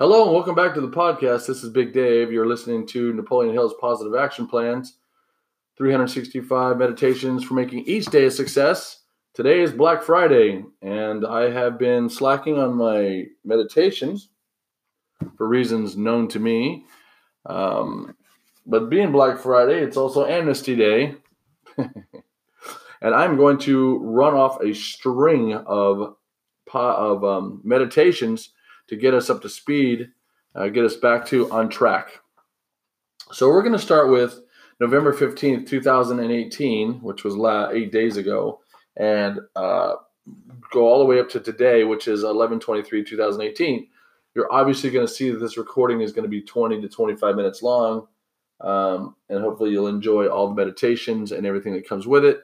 Hello and welcome back to the podcast. This is Big Dave. You're listening to Napoleon Hill's Positive Action Plans, 365 meditations for making each day a success. Today is Black Friday, and I have been slacking on my meditations for reasons known to me. Um, but being Black Friday, it's also Amnesty Day. and I'm going to run off a string of, of um, meditations to get us up to speed, uh, get us back to on track. So we're going to start with November 15th, 2018, which was la- eight days ago, and uh, go all the way up to today, which is 11 23, 2018. You're obviously going to see that this recording is going to be 20 to 25 minutes long, um, and hopefully you'll enjoy all the meditations and everything that comes with it.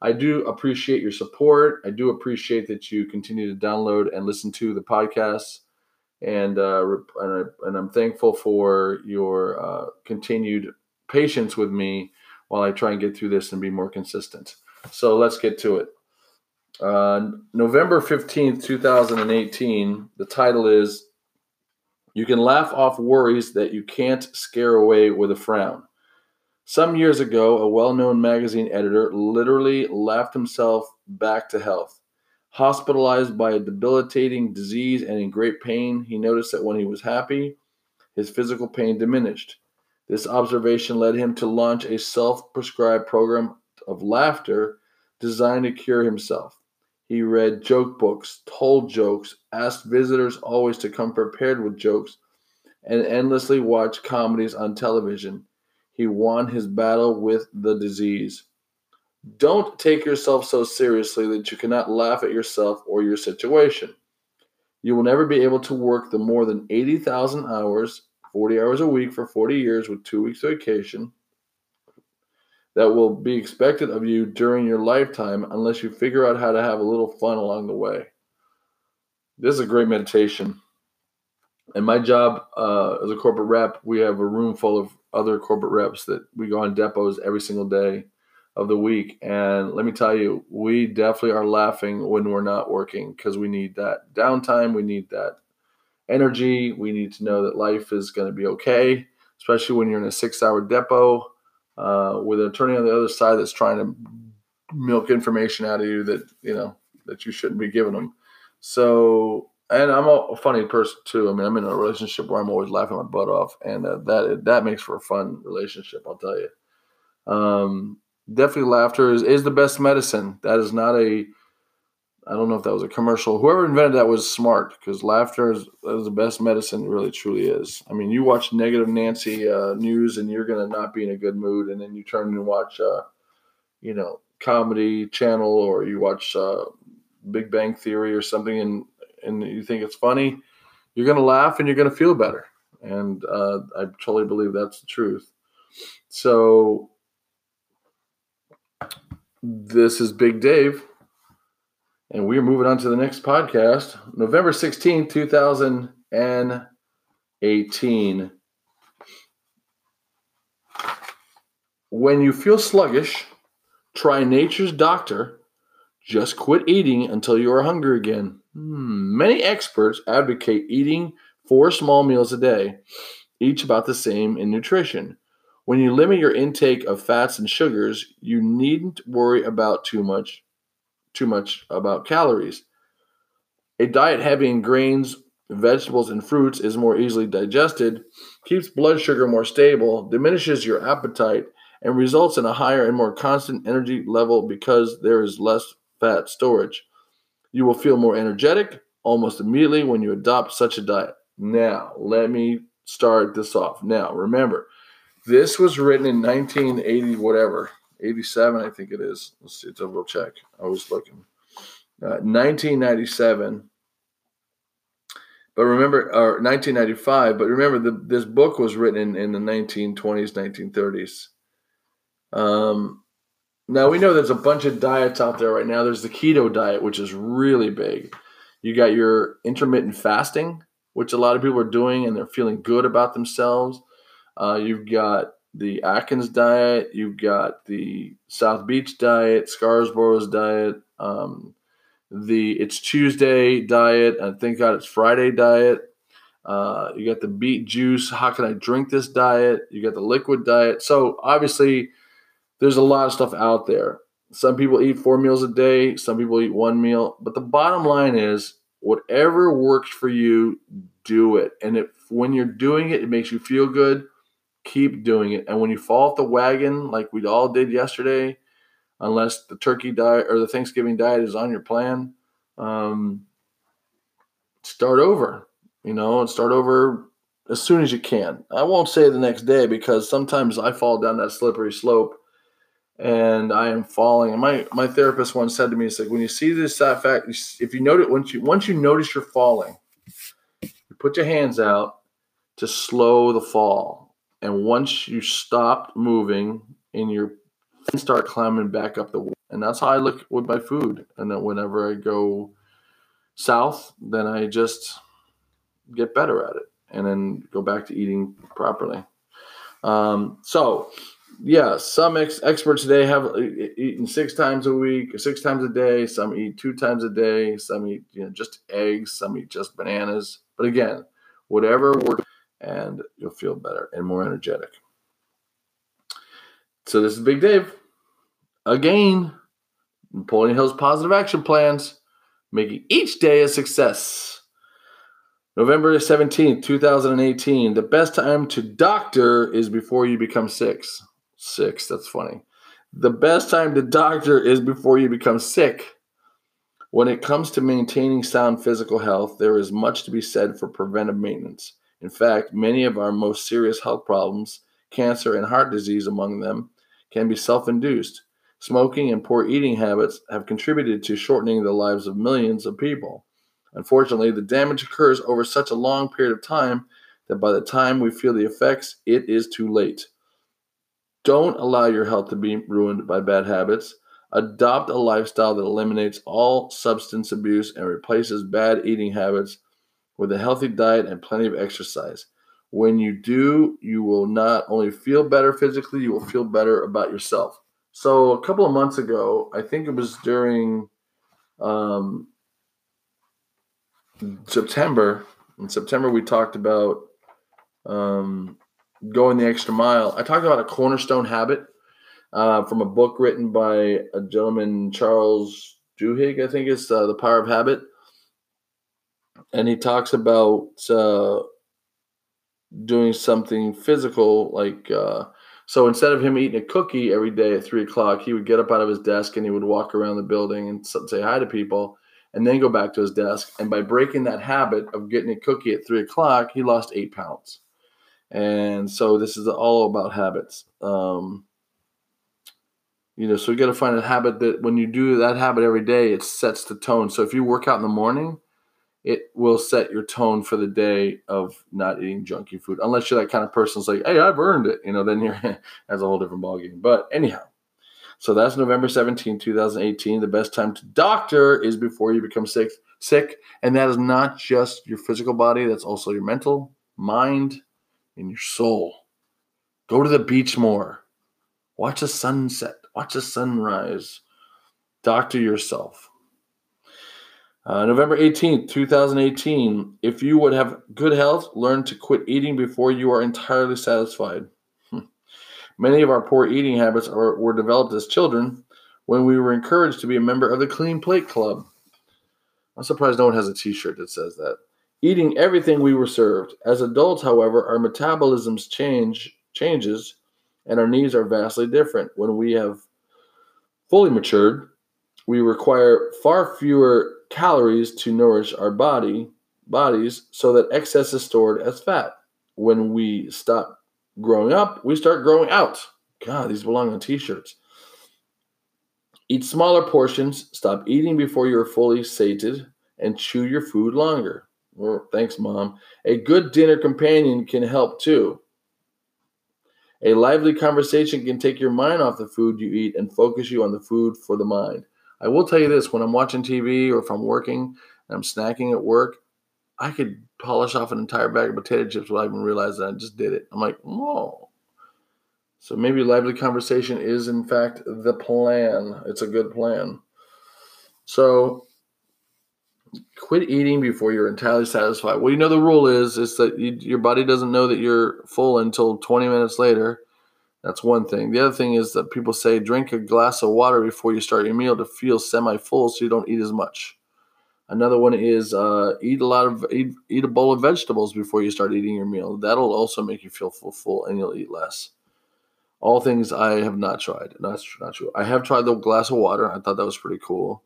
I do appreciate your support. I do appreciate that you continue to download and listen to the podcasts and uh, and, I, and I'm thankful for your uh, continued patience with me while I try and get through this and be more consistent. So let's get to it. Uh, November 15th, 2018, the title is You Can Laugh Off Worries That You Can't Scare Away with a Frown. Some years ago, a well known magazine editor literally laughed himself back to health. Hospitalized by a debilitating disease and in great pain, he noticed that when he was happy, his physical pain diminished. This observation led him to launch a self prescribed program of laughter designed to cure himself. He read joke books, told jokes, asked visitors always to come prepared with jokes, and endlessly watched comedies on television. He won his battle with the disease. Don't take yourself so seriously that you cannot laugh at yourself or your situation. You will never be able to work the more than 80,000 hours, 40 hours a week for 40 years with two weeks vacation that will be expected of you during your lifetime unless you figure out how to have a little fun along the way. This is a great meditation. And my job uh, as a corporate rep, we have a room full of other corporate reps that we go on depos every single day of the week. And let me tell you, we definitely are laughing when we're not working because we need that downtime. We need that energy. We need to know that life is going to be okay, especially when you're in a six hour depo uh, with an attorney on the other side that's trying to milk information out of you that, you know, that you shouldn't be giving them. So, and I'm a funny person too. I mean, I'm in a relationship where I'm always laughing my butt off, and uh, that that makes for a fun relationship. I'll tell you. Um, definitely laughter is, is the best medicine. That is not a I don't know if that was a commercial. Whoever invented that was smart because laughter is, is, the best medicine. Really, truly is. I mean, you watch negative Nancy uh, news and you're going to not be in a good mood, and then you turn and watch, uh, you know, comedy channel or you watch uh, Big Bang Theory or something, and and you think it's funny, you're going to laugh and you're going to feel better. And uh, I totally believe that's the truth. So this is Big Dave, and we're moving on to the next podcast, November 16th, 2018. When you feel sluggish, try nature's doctor. Just quit eating until you are hungry again. Hmm. Many experts advocate eating four small meals a day, each about the same in nutrition. When you limit your intake of fats and sugars, you needn't worry about too much too much about calories. A diet heavy in grains, vegetables, and fruits is more easily digested, keeps blood sugar more stable, diminishes your appetite, and results in a higher and more constant energy level because there is less fat storage. You will feel more energetic almost immediately when you adopt such a diet. Now, let me start this off. Now, remember, this was written in 1980, whatever, 87, I think it is. Let's see, double check. I was looking. Uh, 1997. But remember, or 1995. But remember, the, this book was written in, in the 1920s, 1930s. Um, now we know there's a bunch of diets out there right now. There's the keto diet, which is really big. You got your intermittent fasting, which a lot of people are doing, and they're feeling good about themselves. Uh, you've got the Atkins diet, you've got the South Beach diet, Scarsboro's diet, um, the It's Tuesday diet, and thank God it's Friday diet. Uh, you got the beet juice. How can I drink this diet? You got the liquid diet. So obviously, there's a lot of stuff out there. Some people eat four meals a day. Some people eat one meal. But the bottom line is, whatever works for you, do it. And if when you're doing it, it makes you feel good, keep doing it. And when you fall off the wagon, like we all did yesterday, unless the turkey diet or the Thanksgiving diet is on your plan, um, start over you know, and start over as soon as you can. I won't say the next day because sometimes I fall down that slippery slope and I am falling. And my my therapist once said to me, "It's like when you see this fact, if you notice once you once you notice you're falling, you put your hands out to slow the fall, and once you stop moving and you start climbing back up the wall, and that's how I look with my food. And then whenever I go south, then I just get better at it and then go back to eating properly. Um, so, yeah, some ex- experts today have eaten six times a week, six times a day. Some eat two times a day. Some eat you know just eggs. Some eat just bananas. But again, whatever works, and you'll feel better and more energetic. So this is Big Dave again. Napoleon Hill's positive action plans, making each day a success. November 17th, 2018. The best time to doctor is before you become six. Six, that's funny. The best time to doctor is before you become sick. When it comes to maintaining sound physical health, there is much to be said for preventive maintenance. In fact, many of our most serious health problems, cancer and heart disease among them, can be self induced. Smoking and poor eating habits have contributed to shortening the lives of millions of people. Unfortunately, the damage occurs over such a long period of time that by the time we feel the effects, it is too late. Don't allow your health to be ruined by bad habits. Adopt a lifestyle that eliminates all substance abuse and replaces bad eating habits with a healthy diet and plenty of exercise. When you do, you will not only feel better physically, you will feel better about yourself. So, a couple of months ago, I think it was during um, September, in September, we talked about um, going the extra mile. I talked about a cornerstone habit uh, from a book written by a gentleman, Charles Duhigg, I think it's uh, The Power of Habit. And he talks about uh, doing something physical, like uh, so instead of him eating a cookie every day at three o'clock, he would get up out of his desk and he would walk around the building and say hi to people and then go back to his desk. And by breaking that habit of getting a cookie at three o'clock, he lost eight pounds. And so this is all about habits. Um, you know, so you got to find a habit that when you do that habit every day, it sets the tone. So if you work out in the morning, it will set your tone for the day of not eating junky food. Unless you're that kind of person that's like, hey, I've earned it. You know, then you're that's a whole different ballgame. But anyhow, so that's November 17, 2018. The best time to doctor is before you become sick. Sick, and that is not just your physical body, that's also your mental, mind, and your soul. Go to the beach more. Watch a sunset. Watch a sunrise. Doctor yourself. Uh, November 18th, 2018. If you would have good health, learn to quit eating before you are entirely satisfied. Many of our poor eating habits are, were developed as children when we were encouraged to be a member of the Clean Plate Club. I'm surprised no one has a t shirt that says that. Eating everything we were served. As adults, however, our metabolisms change changes and our needs are vastly different. When we have fully matured, we require far fewer calories to nourish our body bodies so that excess is stored as fat. When we stop growing up, we start growing out. God, these belong on t shirts. Eat smaller portions, stop eating before you're fully sated, and chew your food longer. Thanks, Mom. A good dinner companion can help too. A lively conversation can take your mind off the food you eat and focus you on the food for the mind. I will tell you this when I'm watching TV or if I'm working and I'm snacking at work, I could polish off an entire bag of potato chips without even realizing I just did it. I'm like, whoa. So maybe lively conversation is in fact the plan. It's a good plan. So quit eating before you're entirely satisfied. Well, you know the rule is is that you, your body doesn't know that you're full until 20 minutes later. That's one thing. The other thing is that people say drink a glass of water before you start your meal to feel semi-full, so you don't eat as much. Another one is uh, eat a lot of eat, eat a bowl of vegetables before you start eating your meal. That'll also make you feel full, full, and you'll eat less. All things I have not tried. That's not true. I have tried the glass of water. I thought that was pretty cool.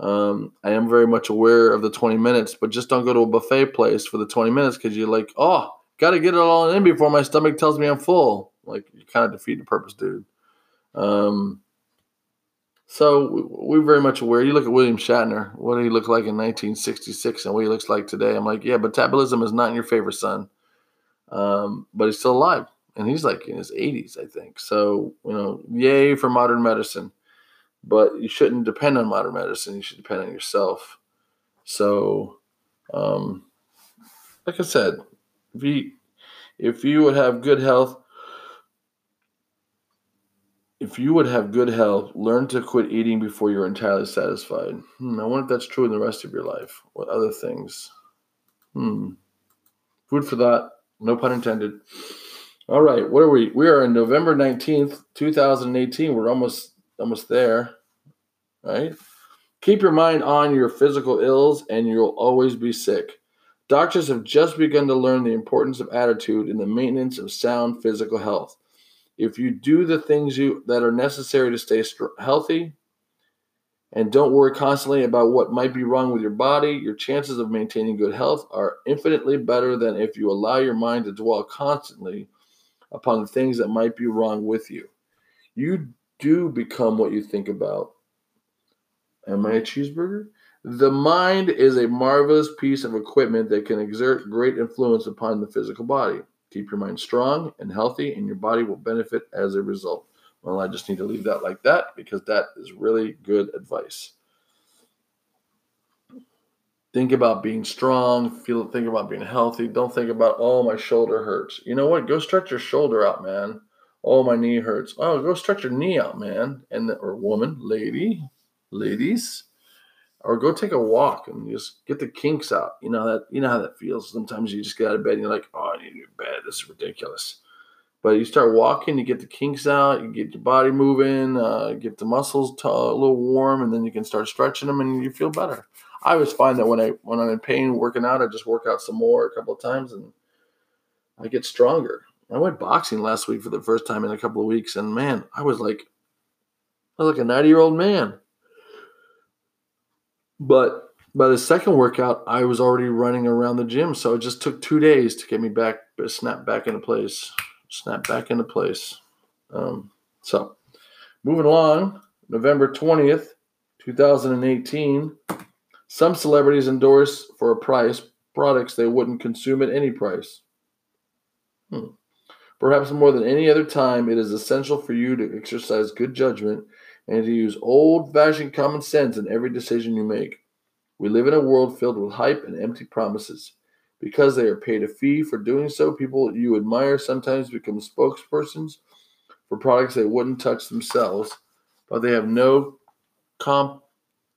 Um, I am very much aware of the 20 minutes, but just don't go to a buffet place for the 20 minutes because you're like, oh, got to get it all in before my stomach tells me I'm full. Like, you kind of defeat the purpose, dude. Um, so we're very much aware. You look at William Shatner, what did he look like in 1966 and what he looks like today? I'm like, yeah, metabolism is not in your favor, son. Um, but he's still alive and he's like in his 80s, I think. So, you know, yay for modern medicine but you shouldn't depend on modern medicine. You should depend on yourself. So, um, like I said, if you if you would have good health, if you would have good health, learn to quit eating before you're entirely satisfied. Hmm, I wonder if that's true in the rest of your life. What other things? Hmm. Food for thought. No pun intended. All right, what are we? We are in November nineteenth, two thousand eighteen. We're almost almost there, right? Keep your mind on your physical ills and you'll always be sick. Doctors have just begun to learn the importance of attitude in the maintenance of sound physical health. If you do the things you that are necessary to stay st- healthy and don't worry constantly about what might be wrong with your body, your chances of maintaining good health are infinitely better than if you allow your mind to dwell constantly upon the things that might be wrong with you. You do become what you think about. Am I a cheeseburger? The mind is a marvelous piece of equipment that can exert great influence upon the physical body. Keep your mind strong and healthy, and your body will benefit as a result. Well, I just need to leave that like that because that is really good advice. Think about being strong, feel think about being healthy. Don't think about, oh, my shoulder hurts. You know what? Go stretch your shoulder out, man. Oh, my knee hurts. Oh, go stretch your knee out, man. And the, or woman, lady, ladies, or go take a walk and just get the kinks out. You know that you know how that feels. Sometimes you just get out of bed and you're like, oh, I need to get bed. This is ridiculous. But you start walking, you get the kinks out, you get your body moving, uh, get the muscles t- a little warm, and then you can start stretching them, and you feel better. I always find that when I when I'm in pain working out, I just work out some more a couple of times, and I get stronger. I went boxing last week for the first time in a couple of weeks, and man, I was like, I was like a 90 year old man. But by the second workout, I was already running around the gym, so it just took two days to get me back, snap back into place, snap back into place. Um, so, moving along, November 20th, 2018, some celebrities endorse for a price products they wouldn't consume at any price. Hmm. Perhaps more than any other time, it is essential for you to exercise good judgment and to use old fashioned common sense in every decision you make. We live in a world filled with hype and empty promises. Because they are paid a fee for doing so, people you admire sometimes become spokespersons for products they wouldn't touch themselves, but they have no comp-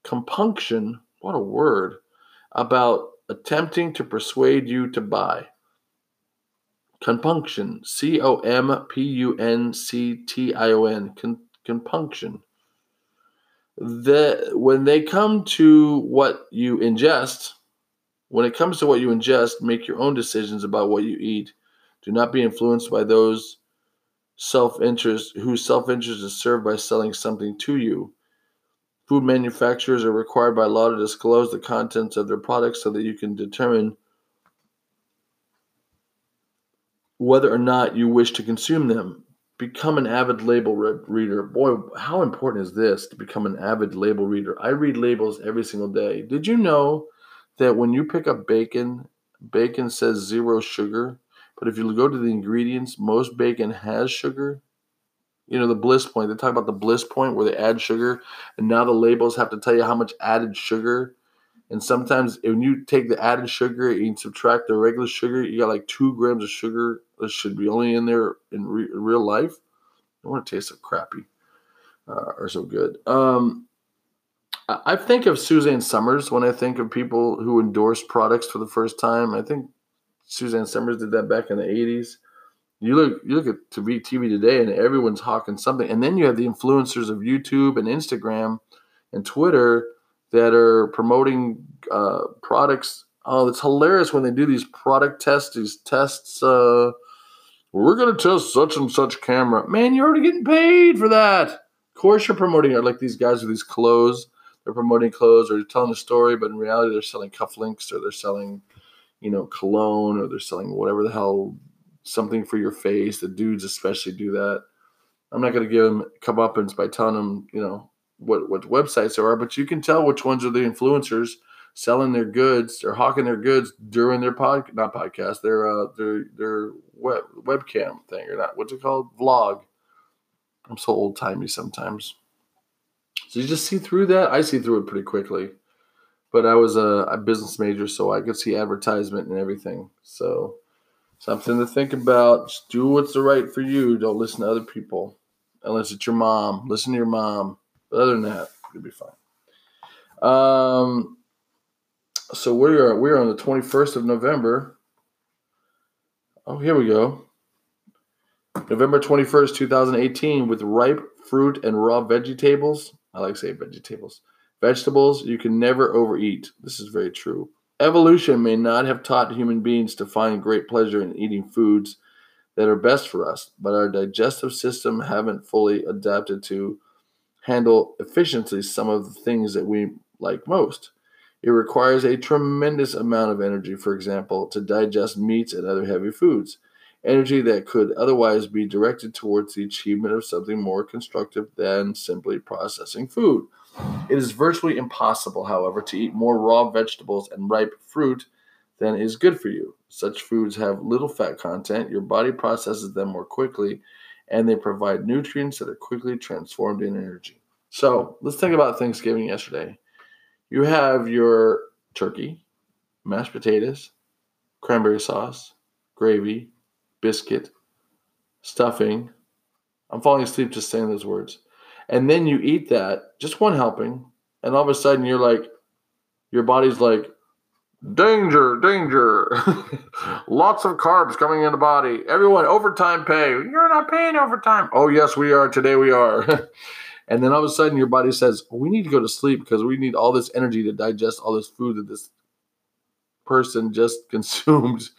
compunction, what a word, about attempting to persuade you to buy. Compunction. C O M P U N C T I O N. Compunction. The, when they come to what you ingest, when it comes to what you ingest, make your own decisions about what you eat. Do not be influenced by those self-interest whose self-interest is served by selling something to you. Food manufacturers are required by law to disclose the contents of their products so that you can determine whether or not you wish to consume them. Become an avid label re- reader. Boy, how important is this to become an avid label reader? I read labels every single day. Did you know that when you pick up bacon, bacon says zero sugar, but if you go to the ingredients, most bacon has sugar? You know, the bliss point, they talk about the bliss point where they add sugar, and now the labels have to tell you how much added sugar and sometimes when you take the added sugar and subtract the regular sugar, you got like two grams of sugar should be only in there in, re- real life. I don't want to taste so crappy uh, or so good. Um, I think of Suzanne Somers when I think of people who endorse products for the first time. I think Suzanne Somers did that back in the 80s. You look you look at TV, TV today and everyone's hawking something. And then you have the influencers of YouTube and Instagram and Twitter that are promoting uh, products. Oh, it's hilarious when they do these product tests, these tests. Uh, we're going to test such and such camera. Man, you're already getting paid for that. Of course, you're promoting it like these guys with these clothes. They're promoting clothes or telling a story, but in reality, they're selling cufflinks or they're selling, you know, cologne or they're selling whatever the hell, something for your face. The dudes especially do that. I'm not going to give them comeuppance by telling them, you know, what what websites there are, but you can tell which ones are the influencers selling their goods or hawking their goods during their pod not podcast their uh their their web webcam thing or not what's it called vlog. I'm so old timey sometimes. So you just see through that. I see through it pretty quickly. But I was a, a business major, so I could see advertisement and everything. So something to think about. Just do what's the right for you. Don't listen to other people, unless it's your mom. Listen to your mom. But other than that, you'll be fine. Um, so we are uh, we are on the 21st of November. Oh, here we go. November 21st, 2018, with ripe fruit and raw vegetables. I like saying vegetables. Vegetables you can never overeat. This is very true. Evolution may not have taught human beings to find great pleasure in eating foods that are best for us, but our digestive system haven't fully adapted to handle efficiently some of the things that we like most. It requires a tremendous amount of energy, for example, to digest meats and other heavy foods, energy that could otherwise be directed towards the achievement of something more constructive than simply processing food. It is virtually impossible, however, to eat more raw vegetables and ripe fruit than is good for you. Such foods have little fat content, your body processes them more quickly, and they provide nutrients that are quickly transformed in energy. So let's think about Thanksgiving yesterday. You have your turkey, mashed potatoes, cranberry sauce, gravy, biscuit, stuffing. I'm falling asleep just saying those words. And then you eat that, just one helping, and all of a sudden you're like, your body's like, danger, danger. Lots of carbs coming in the body. Everyone, overtime pay. You're not paying overtime. Oh, yes, we are. Today we are. and then all of a sudden your body says, we need to go to sleep because we need all this energy to digest all this food that this person just consumed.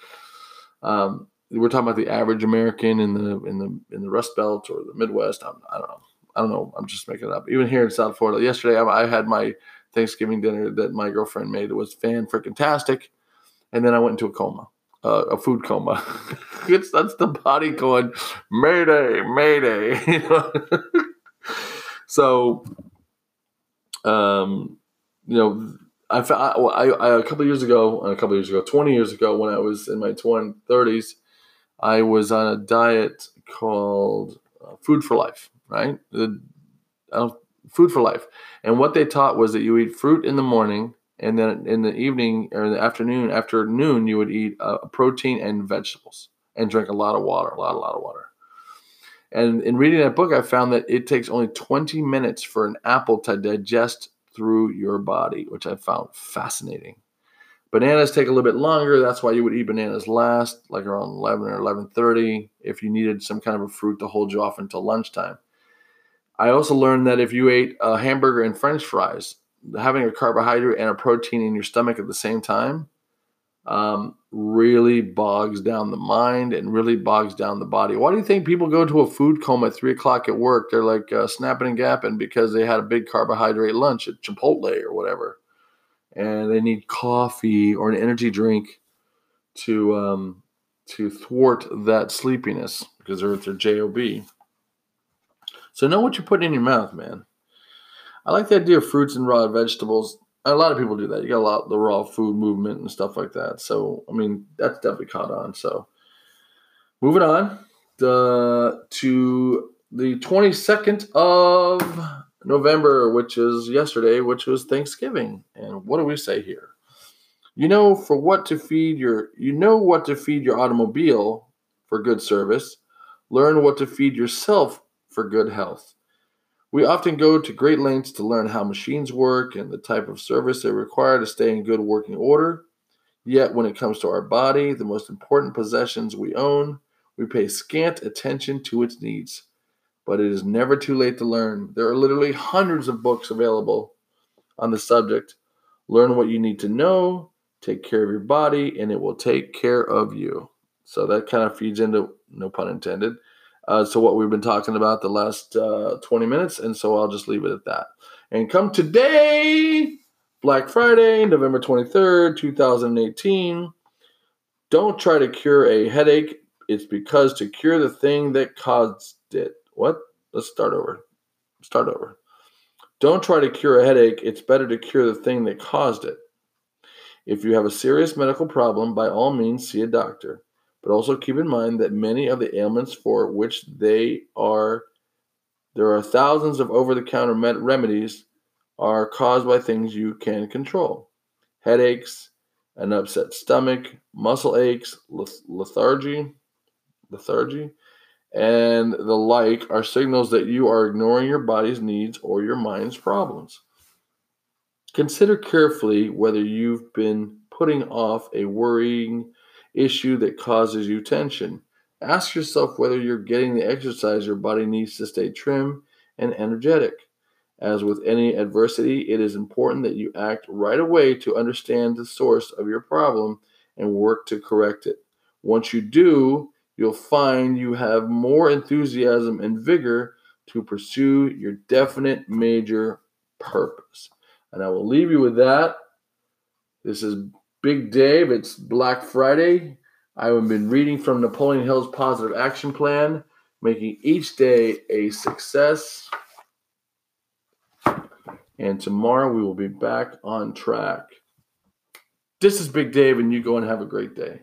Um, we're talking about the average American in the in the in the Rust Belt or the Midwest. I'm, I do not know. I don't know. I'm just making it up. Even here in South Florida, yesterday I, I had my Thanksgiving dinner that my girlfriend made. It was fan freaking tastic, and then I went into a coma, uh, a food coma. it's that's the body going, Mayday, Mayday. You know? So, um, you know, I, I, I, a couple years ago, a couple years ago, 20 years ago, when I was in my 20s, 30s, I was on a diet called uh, Food for Life, right? The, uh, food for Life. And what they taught was that you eat fruit in the morning, and then in the evening or in the afternoon, after noon, you would eat uh, protein and vegetables and drink a lot of water, a lot, a lot of water. And in reading that book, I found that it takes only 20 minutes for an apple to digest through your body, which I found fascinating. Bananas take a little bit longer. That's why you would eat bananas last, like around 11 or 11:30, if you needed some kind of a fruit to hold you off until lunchtime. I also learned that if you ate a hamburger and French fries, having a carbohydrate and a protein in your stomach at the same time um, really bogs down the mind and really bogs down the body. Why do you think people go to a food coma at three o'clock at work? They're like uh, snapping and gapping because they had a big carbohydrate lunch at Chipotle or whatever and they need coffee or an energy drink to um, to thwart that sleepiness because they're at their job. So know what you're putting in your mouth, man. I like the idea of fruits and raw vegetables. A lot of people do that. You got a lot of the raw food movement and stuff like that. So I mean, that's definitely caught on. So moving on the, to the 22nd of November, which is yesterday, which was Thanksgiving. And what do we say here? You know for what to feed your you know what to feed your automobile for good service. Learn what to feed yourself for good health. We often go to great lengths to learn how machines work and the type of service they require to stay in good working order. Yet, when it comes to our body, the most important possessions we own, we pay scant attention to its needs. But it is never too late to learn. There are literally hundreds of books available on the subject. Learn what you need to know, take care of your body, and it will take care of you. So that kind of feeds into, no pun intended, uh, so what we've been talking about the last uh, 20 minutes. And so I'll just leave it at that. And come today, Black Friday, November 23rd, 2018. Don't try to cure a headache. It's because to cure the thing that caused it. What? Let's start over. Start over. Don't try to cure a headache. It's better to cure the thing that caused it. If you have a serious medical problem, by all means, see a doctor. But also keep in mind that many of the ailments for which they are there are thousands of over-the-counter med- remedies are caused by things you can control. Headaches, an upset stomach, muscle aches, lethargy, lethargy, and the like are signals that you are ignoring your body's needs or your mind's problems. Consider carefully whether you've been putting off a worrying issue that causes you tension. Ask yourself whether you're getting the exercise your body needs to stay trim and energetic. As with any adversity, it is important that you act right away to understand the source of your problem and work to correct it. Once you do, you'll find you have more enthusiasm and vigor to pursue your definite major purpose. And I will leave you with that. This is Big Dave. It's Black Friday. I have been reading from Napoleon Hill's Positive Action Plan, making each day a success. And tomorrow we will be back on track. This is Big Dave, and you go and have a great day.